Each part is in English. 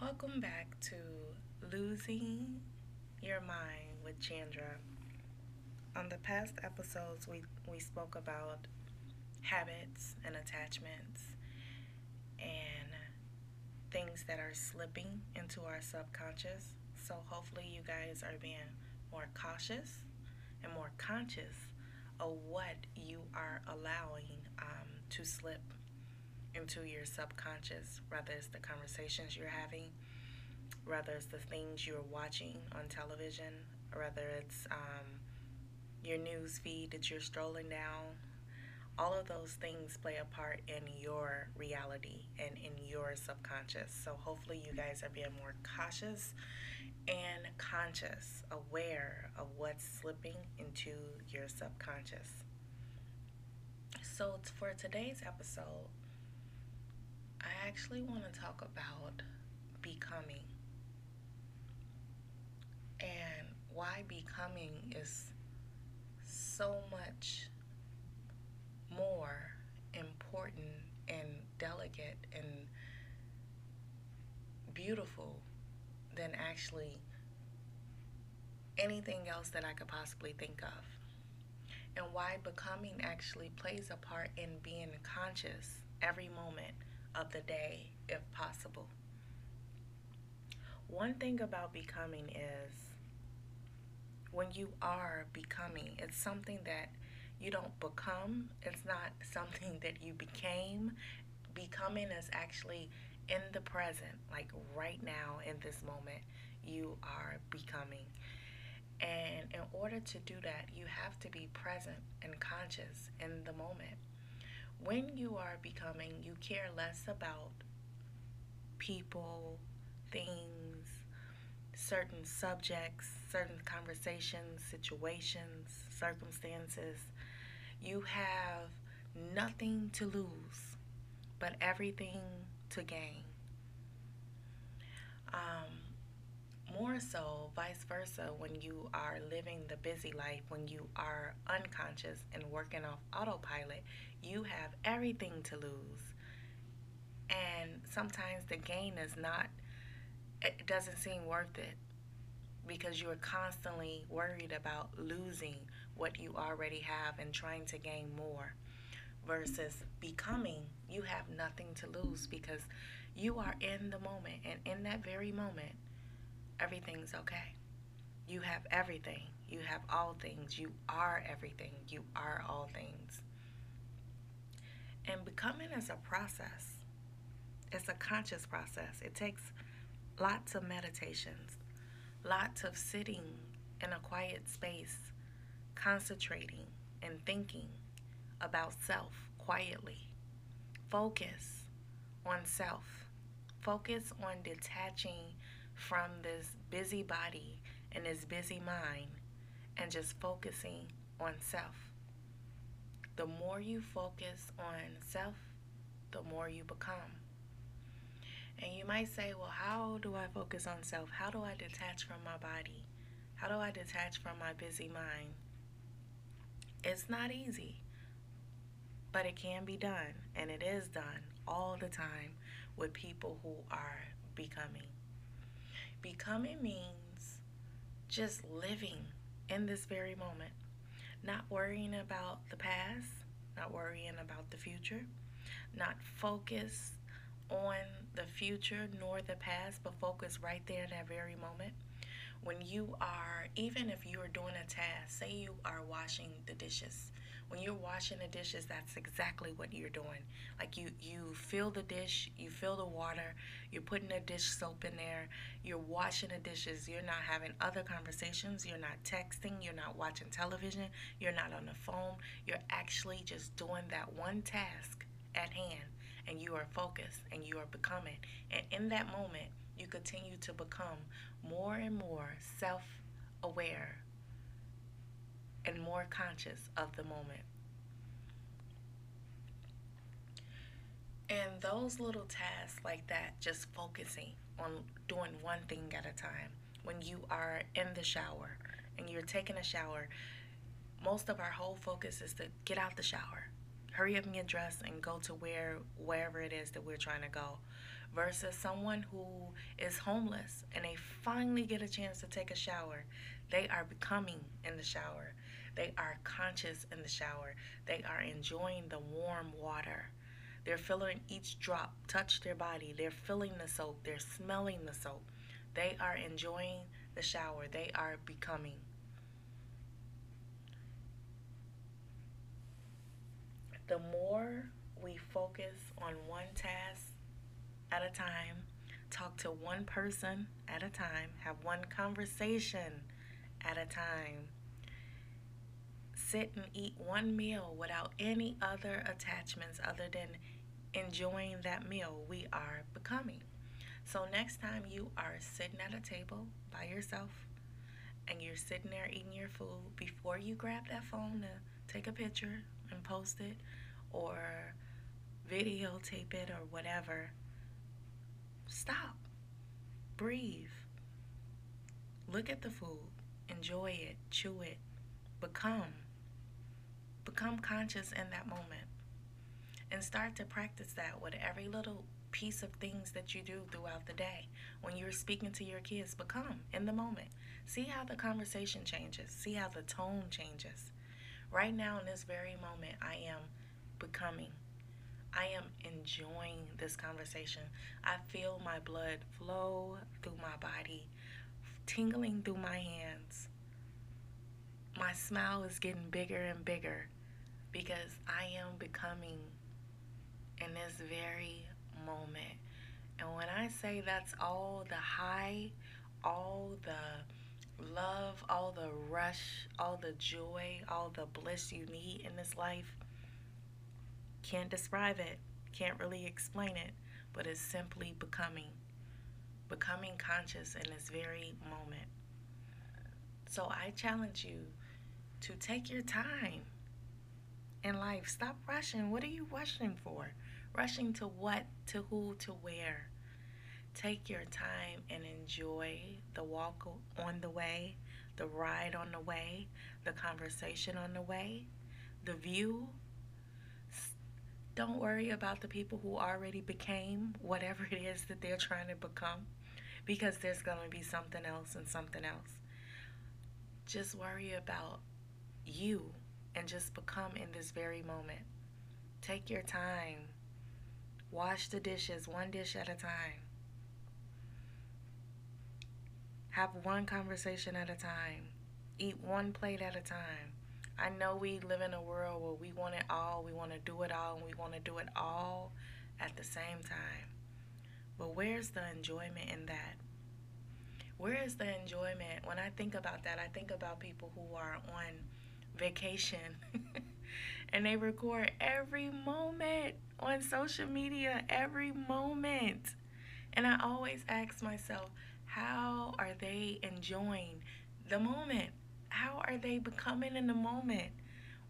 Welcome back to Losing Your Mind with Chandra. On the past episodes, we, we spoke about habits and attachments and things that are slipping into our subconscious. So, hopefully, you guys are being more cautious and more conscious of what you are allowing um, to slip into your subconscious, whether it's the conversations you're having, whether it's the things you're watching on television, whether it's um, your news feed that you're strolling down. All of those things play a part in your reality and in your subconscious. So, hopefully, you guys are being more cautious and conscious, aware of what's slipping into your subconscious. So, for today's episode, I actually want to talk about becoming and why becoming is so much more important and delicate and beautiful than actually anything else that I could possibly think of. And why becoming actually plays a part in being conscious every moment of the day if possible. One thing about becoming is when you are becoming, it's something that you don't become, it's not something that you became. Becoming is actually in the present, like right now in this moment, you are becoming. And in order to do that, you have to be present and conscious in the moment. When you are becoming, you care less about people, things, certain subjects, certain conversations, situations, circumstances. You have nothing to lose, but everything to gain. Um, more so, vice versa, when you are living the busy life, when you are unconscious and working off autopilot, you have everything to lose. And sometimes the gain is not, it doesn't seem worth it because you are constantly worried about losing what you already have and trying to gain more versus becoming, you have nothing to lose because you are in the moment. And in that very moment, everything's okay. You have everything. You have all things. You are everything. You are all things. And becoming is a process, it's a conscious process. It takes lots of meditations, lots of sitting in a quiet space, concentrating and thinking about self quietly. Focus on self. Focus on detaching from this busy body and this busy mind and just focusing on self. The more you focus on self, the more you become. And you might say, well, how do I focus on self? How do I detach from my body? How do I detach from my busy mind? It's not easy, but it can be done, and it is done all the time with people who are becoming. Becoming means just living in this very moment not worrying about the past, not worrying about the future, not focus on the future nor the past, but focus right there in that very moment. When you are, even if you are doing a task, say you are washing the dishes, when you're washing the dishes, that's exactly what you're doing. Like you, you fill the dish, you fill the water, you're putting the dish soap in there, you're washing the dishes, you're not having other conversations, you're not texting, you're not watching television, you're not on the phone, you're actually just doing that one task at hand and you are focused and you are becoming. And in that moment, you continue to become more and more self aware and more conscious of the moment. And those little tasks like that, just focusing on doing one thing at a time. When you are in the shower and you're taking a shower, most of our whole focus is to get out the shower, hurry up and get dressed and go to where wherever it is that we're trying to go. versus someone who is homeless and they finally get a chance to take a shower. They are becoming in the shower. They are conscious in the shower. They are enjoying the warm water. They're feeling each drop touch their body. They're feeling the soap. They're smelling the soap. They are enjoying the shower. They are becoming. The more we focus on one task at a time, talk to one person at a time, have one conversation at a time, sit and eat one meal without any other attachments other than enjoying that meal, we are becoming. So, next time you are sitting at a table by yourself and you're sitting there eating your food, before you grab that phone to take a picture and post it or videotape it or whatever, stop, breathe, look at the food, enjoy it, chew it, become. Become conscious in that moment and start to practice that with every little piece of things that you do throughout the day. When you're speaking to your kids, become in the moment. See how the conversation changes, see how the tone changes. Right now, in this very moment, I am becoming. I am enjoying this conversation. I feel my blood flow through my body, tingling through my hands. My smile is getting bigger and bigger because I am becoming in this very moment. And when I say that's all the high, all the love, all the rush, all the joy, all the bliss you need in this life, can't describe it, can't really explain it, but it's simply becoming. Becoming conscious in this very moment. So I challenge you to take your time in life. Stop rushing. What are you rushing for? Rushing to what, to who, to where? Take your time and enjoy the walk on the way, the ride on the way, the conversation on the way, the view. Don't worry about the people who already became whatever it is that they're trying to become because there's going to be something else and something else. Just worry about you and just become in this very moment. Take your time. Wash the dishes one dish at a time. Have one conversation at a time. Eat one plate at a time. I know we live in a world where we want it all, we want to do it all, and we want to do it all at the same time. But where's the enjoyment in that? Where is the enjoyment? When I think about that, I think about people who are on vacation and they record every moment on social media, every moment. And I always ask myself, how are they enjoying the moment? How are they becoming in the moment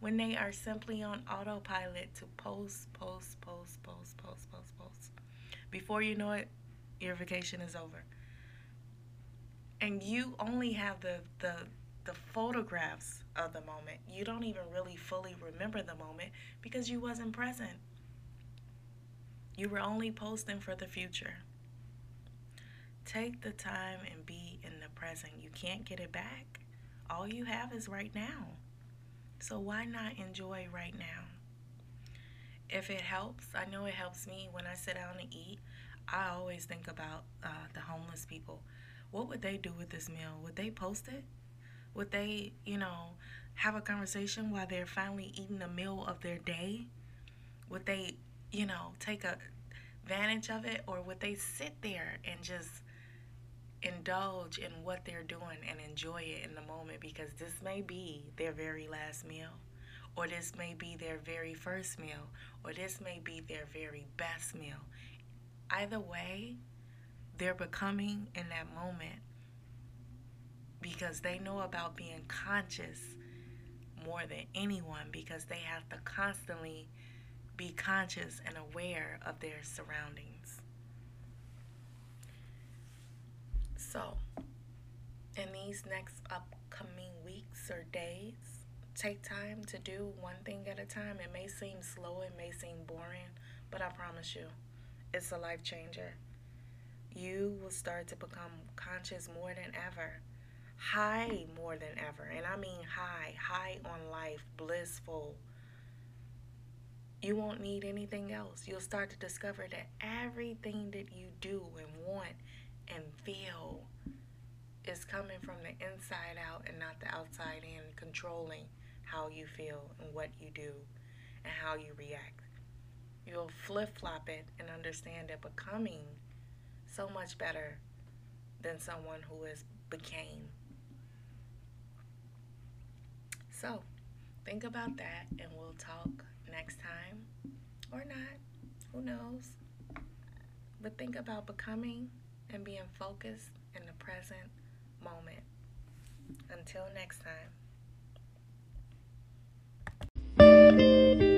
when they are simply on autopilot to post, post, post, post, post, post, post? Before you know it, your vacation is over. And you only have the, the, the photographs of the moment. You don't even really fully remember the moment because you wasn't present. You were only posting for the future. Take the time and be in the present. You can't get it back. All you have is right now. So why not enjoy right now? If it helps, I know it helps me when I sit down and eat. I always think about uh, the homeless people. What would they do with this meal? Would they post it? Would they, you know, have a conversation while they're finally eating a meal of their day? Would they, you know, take advantage of it or would they sit there and just indulge in what they're doing and enjoy it in the moment because this may be their very last meal or this may be their very first meal or this may be their very best meal. Either way, they're becoming in that moment because they know about being conscious more than anyone because they have to constantly be conscious and aware of their surroundings. So, in these next upcoming weeks or days, take time to do one thing at a time. It may seem slow, it may seem boring, but I promise you, it's a life changer. You will start to become conscious more than ever, high more than ever. And I mean high, high on life, blissful. You won't need anything else. You'll start to discover that everything that you do and want and feel is coming from the inside out and not the outside in, controlling how you feel and what you do and how you react. You'll flip flop it and understand that becoming so much better than someone who has became. So, think about that and we'll talk next time or not. Who knows? But think about becoming and being focused in the present moment. Until next time.